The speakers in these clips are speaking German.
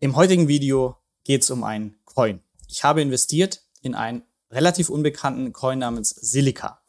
Im heutigen Video geht es um einen Coin. Ich habe investiert in einen relativ unbekannten Coin namens Silica.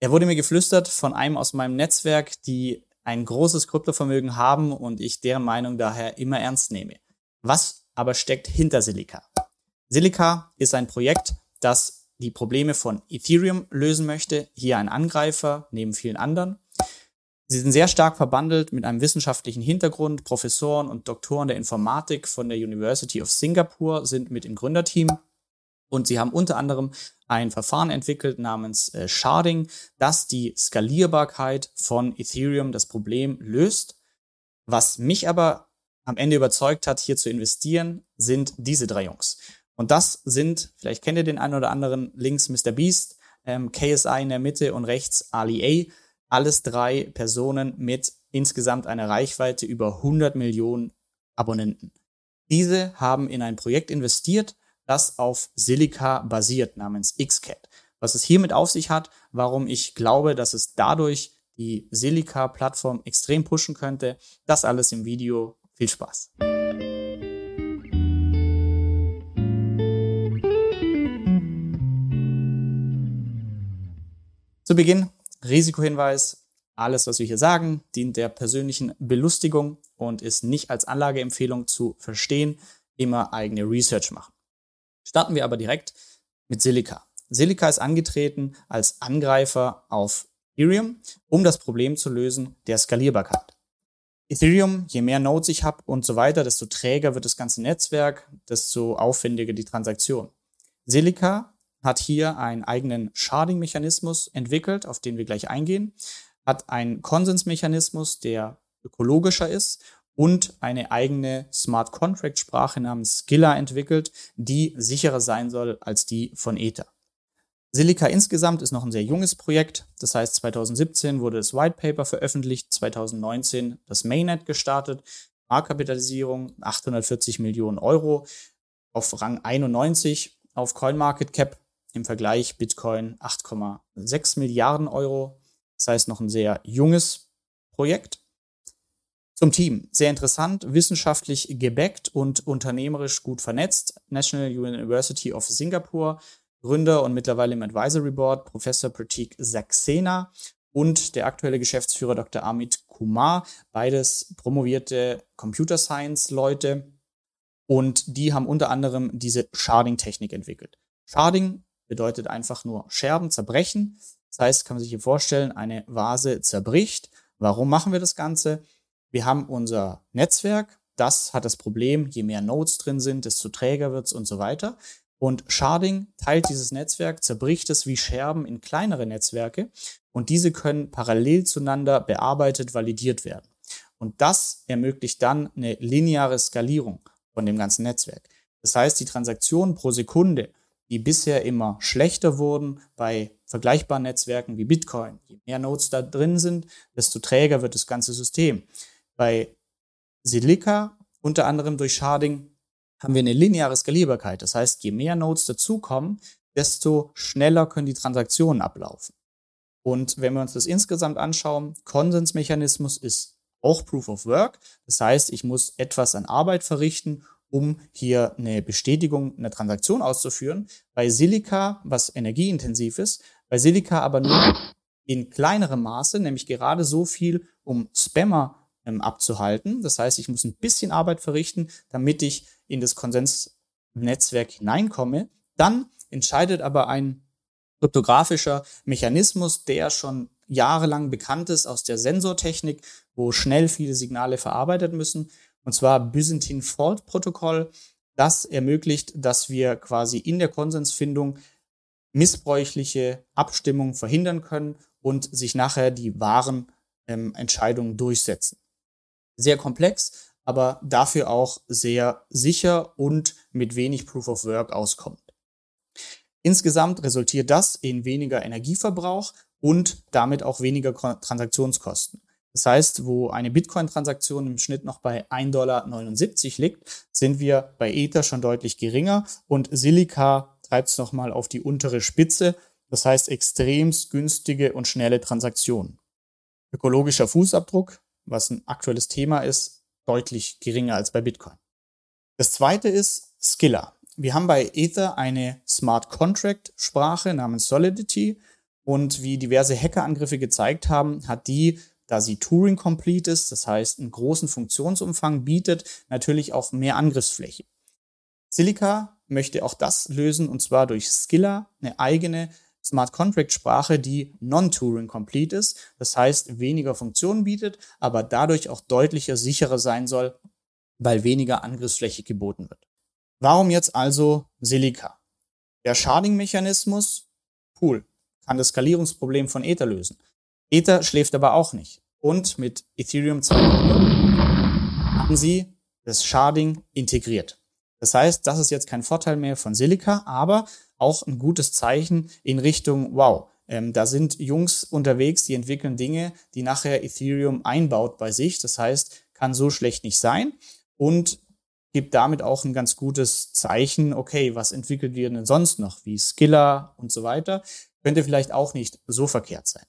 Er wurde mir geflüstert von einem aus meinem Netzwerk, die ein großes Kryptovermögen haben und ich deren Meinung daher immer ernst nehme. Was aber steckt hinter Silica? Silica ist ein Projekt, das die Probleme von Ethereum lösen möchte. Hier ein Angreifer neben vielen anderen. Sie sind sehr stark verbandelt mit einem wissenschaftlichen Hintergrund. Professoren und Doktoren der Informatik von der University of Singapore sind mit im Gründerteam. Und sie haben unter anderem ein Verfahren entwickelt namens äh, Sharding, das die Skalierbarkeit von Ethereum das Problem löst. Was mich aber am Ende überzeugt hat, hier zu investieren, sind diese drei Jungs. Und das sind, vielleicht kennt ihr den einen oder anderen, links Mr. Beast, ähm, KSI in der Mitte und rechts Ali A alles drei Personen mit insgesamt einer Reichweite über 100 Millionen Abonnenten. Diese haben in ein Projekt investiert, das auf Silica basiert, namens XCAT. Was es hiermit auf sich hat, warum ich glaube, dass es dadurch die Silica-Plattform extrem pushen könnte, das alles im Video. Viel Spaß! Zu Beginn Risikohinweis, alles, was wir hier sagen, dient der persönlichen Belustigung und ist nicht als Anlageempfehlung zu verstehen. Immer eigene Research machen. Starten wir aber direkt mit Silica. Silica ist angetreten als Angreifer auf Ethereum, um das Problem zu lösen der Skalierbarkeit. Ethereum, je mehr Nodes ich habe und so weiter, desto träger wird das ganze Netzwerk, desto aufwendiger die Transaktion. Silica hat hier einen eigenen Sharding-Mechanismus entwickelt, auf den wir gleich eingehen, hat einen Konsensmechanismus, der ökologischer ist und eine eigene Smart Contract Sprache namens Skilla entwickelt, die sicherer sein soll als die von Ether. Silica insgesamt ist noch ein sehr junges Projekt. Das heißt, 2017 wurde das White Paper veröffentlicht, 2019 das Mainnet gestartet, Marktkapitalisierung 840 Millionen Euro, auf Rang 91 auf CoinMarketCap im Vergleich Bitcoin 8,6 Milliarden Euro. Das heißt noch ein sehr junges Projekt. Zum Team. Sehr interessant, wissenschaftlich gebackt und unternehmerisch gut vernetzt. National University of Singapore, Gründer und mittlerweile im Advisory Board Professor Pratik Saxena und der aktuelle Geschäftsführer Dr. Amit Kumar, beides promovierte Computer Science Leute. Und die haben unter anderem diese Sharding-Technik entwickelt. Sharding bedeutet einfach nur Scherben, zerbrechen. Das heißt, kann man sich hier vorstellen, eine Vase zerbricht. Warum machen wir das Ganze? Wir haben unser Netzwerk, das hat das Problem, je mehr Nodes drin sind, desto träger wird's und so weiter. Und Sharding teilt dieses Netzwerk, zerbricht es wie Scherben in kleinere Netzwerke und diese können parallel zueinander bearbeitet, validiert werden. Und das ermöglicht dann eine lineare Skalierung von dem ganzen Netzwerk. Das heißt, die Transaktionen pro Sekunde die bisher immer schlechter wurden bei vergleichbaren Netzwerken wie Bitcoin. Je mehr Nodes da drin sind, desto träger wird das ganze System. Bei Silica, unter anderem durch Sharding, haben wir eine lineare Skalierbarkeit. Das heißt, je mehr Nodes dazukommen, desto schneller können die Transaktionen ablaufen. Und wenn wir uns das insgesamt anschauen, Konsensmechanismus ist auch Proof of Work. Das heißt, ich muss etwas an Arbeit verrichten, um hier eine Bestätigung einer Transaktion auszuführen. Bei Silica, was energieintensiv ist, bei Silica aber nur in kleinerem Maße, nämlich gerade so viel, um Spammer ähm, abzuhalten. Das heißt, ich muss ein bisschen Arbeit verrichten, damit ich in das Konsensnetzwerk hineinkomme. Dann entscheidet aber ein kryptografischer Mechanismus, der schon jahrelang bekannt ist aus der Sensortechnik, wo schnell viele Signale verarbeitet müssen und zwar Byzantine Fault Protokoll. Das ermöglicht, dass wir quasi in der Konsensfindung missbräuchliche Abstimmungen verhindern können und sich nachher die wahren ähm, Entscheidungen durchsetzen. Sehr komplex, aber dafür auch sehr sicher und mit wenig Proof of Work auskommt. Insgesamt resultiert das in weniger Energieverbrauch und damit auch weniger Transaktionskosten. Das heißt, wo eine Bitcoin-Transaktion im Schnitt noch bei 1,79 Dollar liegt, sind wir bei Ether schon deutlich geringer und Silica treibt es nochmal auf die untere Spitze. Das heißt, extremst günstige und schnelle Transaktionen. Ökologischer Fußabdruck, was ein aktuelles Thema ist, deutlich geringer als bei Bitcoin. Das zweite ist Skiller. Wir haben bei Ether eine Smart Contract Sprache namens Solidity und wie diverse Hackerangriffe gezeigt haben, hat die, da sie Turing Complete ist, das heißt einen großen Funktionsumfang bietet, natürlich auch mehr Angriffsfläche. Silica möchte auch das lösen und zwar durch Skiller, eine eigene Smart Contract Sprache, die non-Turing Complete ist, das heißt weniger Funktionen bietet, aber dadurch auch deutlicher sicherer sein soll, weil weniger Angriffsfläche geboten wird. Warum jetzt also Silica? Der Sharding-Mechanismus, cool, kann das Skalierungsproblem von Ether lösen. Ether schläft aber auch nicht. Und mit Ethereum 2.0 haben sie das Sharding integriert. Das heißt, das ist jetzt kein Vorteil mehr von Silica, aber auch ein gutes Zeichen in Richtung, wow, ähm, da sind Jungs unterwegs, die entwickeln Dinge, die nachher Ethereum einbaut bei sich. Das heißt, kann so schlecht nicht sein. Und gibt damit auch ein ganz gutes Zeichen, okay, was entwickelt ihr denn sonst noch, wie Skiller und so weiter, könnte vielleicht auch nicht so verkehrt sein.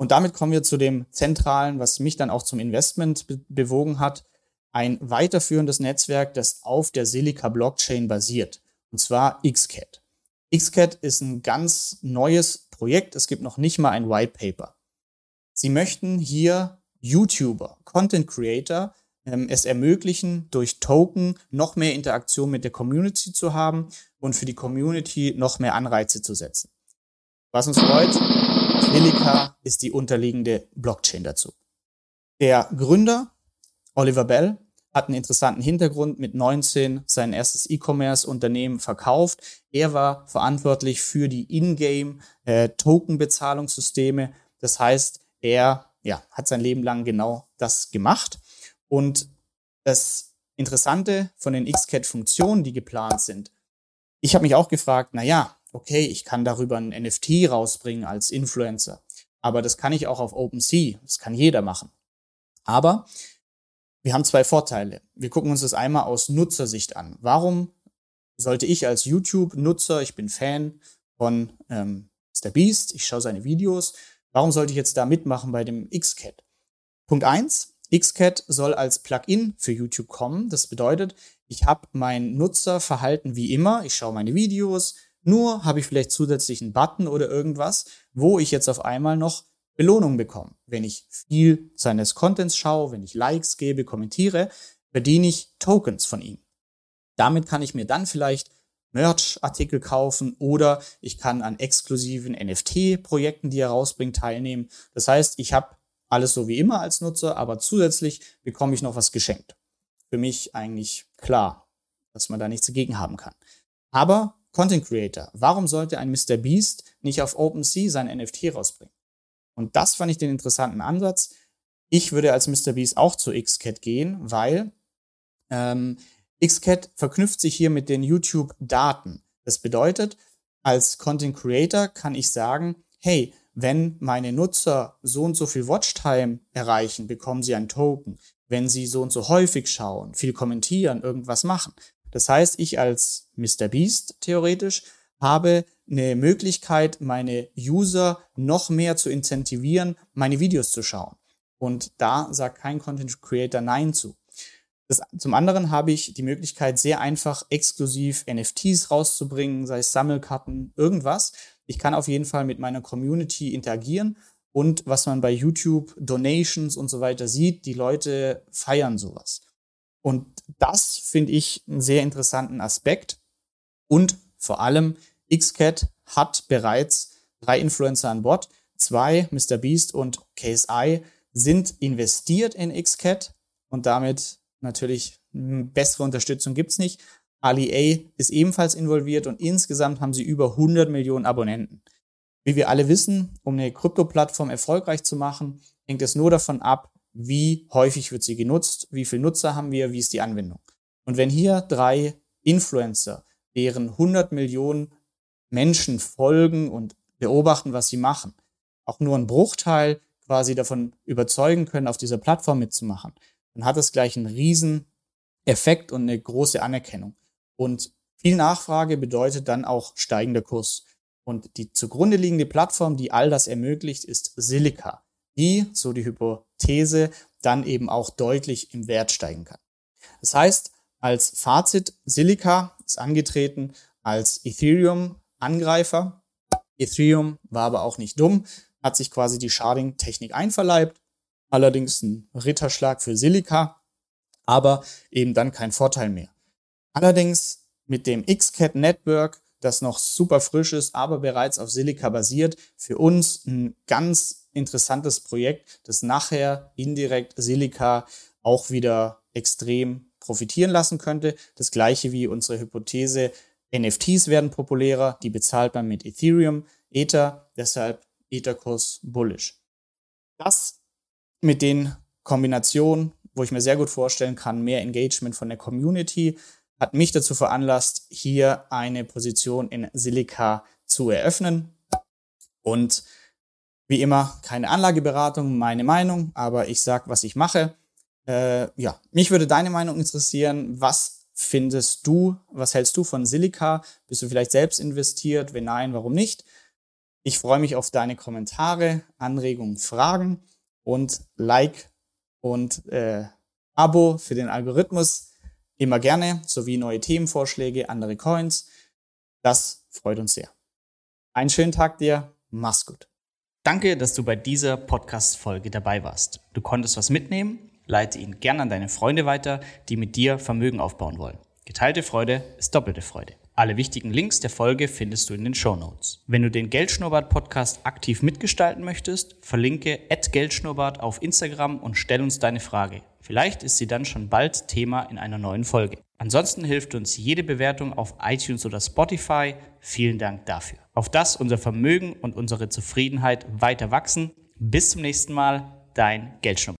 Und damit kommen wir zu dem Zentralen, was mich dann auch zum Investment be bewogen hat, ein weiterführendes Netzwerk, das auf der Silica Blockchain basiert, und zwar XCAT. XCAT ist ein ganz neues Projekt, es gibt noch nicht mal ein White Paper. Sie möchten hier YouTuber, Content Creator ähm, es ermöglichen, durch Token noch mehr Interaktion mit der Community zu haben und für die Community noch mehr Anreize zu setzen. Was uns freut, Silica ist die unterliegende Blockchain dazu. Der Gründer, Oliver Bell, hat einen interessanten Hintergrund, mit 19 sein erstes E-Commerce-Unternehmen verkauft. Er war verantwortlich für die Ingame-Token-Bezahlungssysteme. Äh, das heißt, er ja, hat sein Leben lang genau das gemacht und das Interessante von den XCAT-Funktionen, die geplant sind, ich habe mich auch gefragt, na ja, okay, ich kann darüber ein NFT rausbringen als Influencer, aber das kann ich auch auf OpenSea, das kann jeder machen. Aber wir haben zwei Vorteile. Wir gucken uns das einmal aus Nutzersicht an. Warum sollte ich als YouTube-Nutzer, ich bin Fan von ähm, Mr. Beast, ich schaue seine Videos, warum sollte ich jetzt da mitmachen bei dem XCAT? Punkt eins: XCAT soll als Plugin für YouTube kommen. Das bedeutet, ich habe mein Nutzerverhalten wie immer. Ich schaue meine Videos. Nur habe ich vielleicht zusätzlich einen Button oder irgendwas, wo ich jetzt auf einmal noch Belohnung bekomme. Wenn ich viel seines Contents schaue, wenn ich Likes gebe, kommentiere, verdiene ich Tokens von ihm. Damit kann ich mir dann vielleicht Merch-Artikel kaufen oder ich kann an exklusiven NFT-Projekten, die er rausbringt, teilnehmen. Das heißt, ich habe alles so wie immer als Nutzer, aber zusätzlich bekomme ich noch was geschenkt. Für mich eigentlich klar, dass man da nichts dagegen haben kann. Aber Content Creator, warum sollte ein Mr. Beast nicht auf OpenSea sein NFT rausbringen? Und das fand ich den interessanten Ansatz. Ich würde als Mr. Beast auch zu XCAT gehen, weil ähm, XCAT verknüpft sich hier mit den YouTube-Daten. Das bedeutet, als Content Creator kann ich sagen, hey, wenn meine Nutzer so und so viel Watchtime erreichen, bekommen sie ein Token. Wenn sie so und so häufig schauen, viel kommentieren, irgendwas machen. Das heißt, ich als Mr. Beast theoretisch habe eine Möglichkeit, meine User noch mehr zu incentivieren, meine Videos zu schauen. Und da sagt kein Content Creator Nein zu. Das, zum anderen habe ich die Möglichkeit, sehr einfach exklusiv NFTs rauszubringen, sei es Sammelkarten, irgendwas, ich kann auf jeden Fall mit meiner Community interagieren und was man bei YouTube, Donations und so weiter sieht, die Leute feiern sowas. Und das finde ich einen sehr interessanten Aspekt. Und vor allem, Xcat hat bereits drei Influencer an Bord. Zwei, Mr. Beast und KSI, sind investiert in Xcat und damit natürlich bessere Unterstützung gibt's nicht. Ali ist ebenfalls involviert und insgesamt haben sie über 100 Millionen Abonnenten. Wie wir alle wissen, um eine Krypto-Plattform erfolgreich zu machen, hängt es nur davon ab, wie häufig wird sie genutzt, wie viele Nutzer haben wir, wie ist die Anwendung. Und wenn hier drei Influencer, deren 100 Millionen Menschen folgen und beobachten, was sie machen, auch nur einen Bruchteil quasi davon überzeugen können, auf dieser Plattform mitzumachen, dann hat es gleich einen riesen Effekt und eine große Anerkennung. Und viel Nachfrage bedeutet dann auch steigender Kurs. Und die zugrunde liegende Plattform, die all das ermöglicht, ist Silica, die, so die Hypothese, dann eben auch deutlich im Wert steigen kann. Das heißt, als Fazit, Silica ist angetreten als Ethereum-Angreifer. Ethereum war aber auch nicht dumm, hat sich quasi die Sharding-Technik einverleibt. Allerdings ein Ritterschlag für Silica, aber eben dann kein Vorteil mehr. Allerdings mit dem XCAT Network, das noch super frisch ist, aber bereits auf Silica basiert, für uns ein ganz interessantes Projekt, das nachher indirekt Silica auch wieder extrem profitieren lassen könnte. Das gleiche wie unsere Hypothese, NFTs werden populärer, die bezahlt man mit Ethereum, Ether, deshalb Etherkurs bullish. Das mit den Kombinationen, wo ich mir sehr gut vorstellen kann, mehr Engagement von der Community, hat mich dazu veranlasst, hier eine Position in Silica zu eröffnen. Und wie immer, keine Anlageberatung, meine Meinung, aber ich sage, was ich mache. Äh, ja, mich würde deine Meinung interessieren. Was findest du, was hältst du von Silica? Bist du vielleicht selbst investiert? Wenn nein, warum nicht? Ich freue mich auf deine Kommentare, Anregungen, Fragen und Like und äh, Abo für den Algorithmus immer gerne, sowie neue Themenvorschläge, andere Coins. Das freut uns sehr. Einen schönen Tag dir, mach's gut. Danke, dass du bei dieser Podcast-Folge dabei warst. Du konntest was mitnehmen leite ihn gern an deine Freunde weiter, die mit dir Vermögen aufbauen wollen. Geteilte Freude ist doppelte Freude. Alle wichtigen Links der Folge findest du in den Show Notes. Wenn du den Geldschnurrbart Podcast aktiv mitgestalten möchtest, verlinke @geldschnurrbart auf Instagram und stell uns deine Frage. Vielleicht ist sie dann schon bald Thema in einer neuen Folge. Ansonsten hilft uns jede Bewertung auf iTunes oder Spotify. Vielen Dank dafür. Auf das unser Vermögen und unsere Zufriedenheit weiter wachsen. Bis zum nächsten Mal, dein Geldschnurrbart.